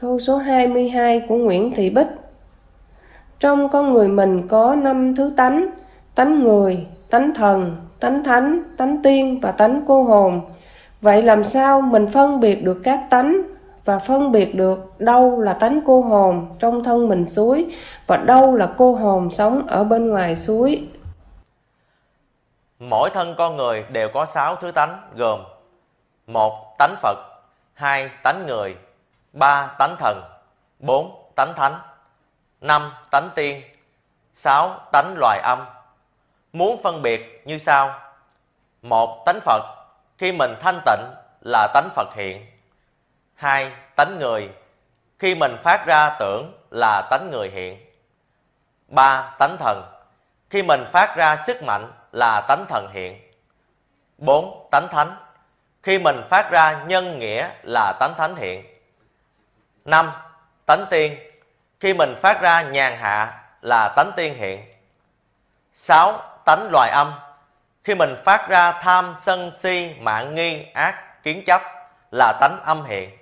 Câu số 22 của Nguyễn Thị Bích Trong con người mình có năm thứ tánh, tánh người, tánh thần, tánh thánh, tánh tiên và tánh cô hồn. Vậy làm sao mình phân biệt được các tánh và phân biệt được đâu là tánh cô hồn trong thân mình suối và đâu là cô hồn sống ở bên ngoài suối? Mỗi thân con người đều có sáu thứ tánh gồm một Tánh Phật hai Tánh người ba Tánh thần. Bốn Tánh thánh. Năm Tánh tiên. Sáu Tánh loài âm. Muốn phân biệt như sau. Một Tánh Phật. Khi mình thanh tịnh là tánh Phật hiện. Hai Tánh người. Khi mình phát ra tưởng là tánh người hiện. Ba Tánh thần. Khi mình phát ra sức mạnh là tánh thần hiện. 4. Tánh thánh. Khi mình phát ra nhân nghĩa là tánh thánh hiện. 5. Tánh tiên. Khi mình phát ra nhàn hạ là tánh tiên hiện. 6. Tánh loài âm. Khi mình phát ra tham, sân, si, mạng, nghi, ác, kiến chấp là tánh âm hiện.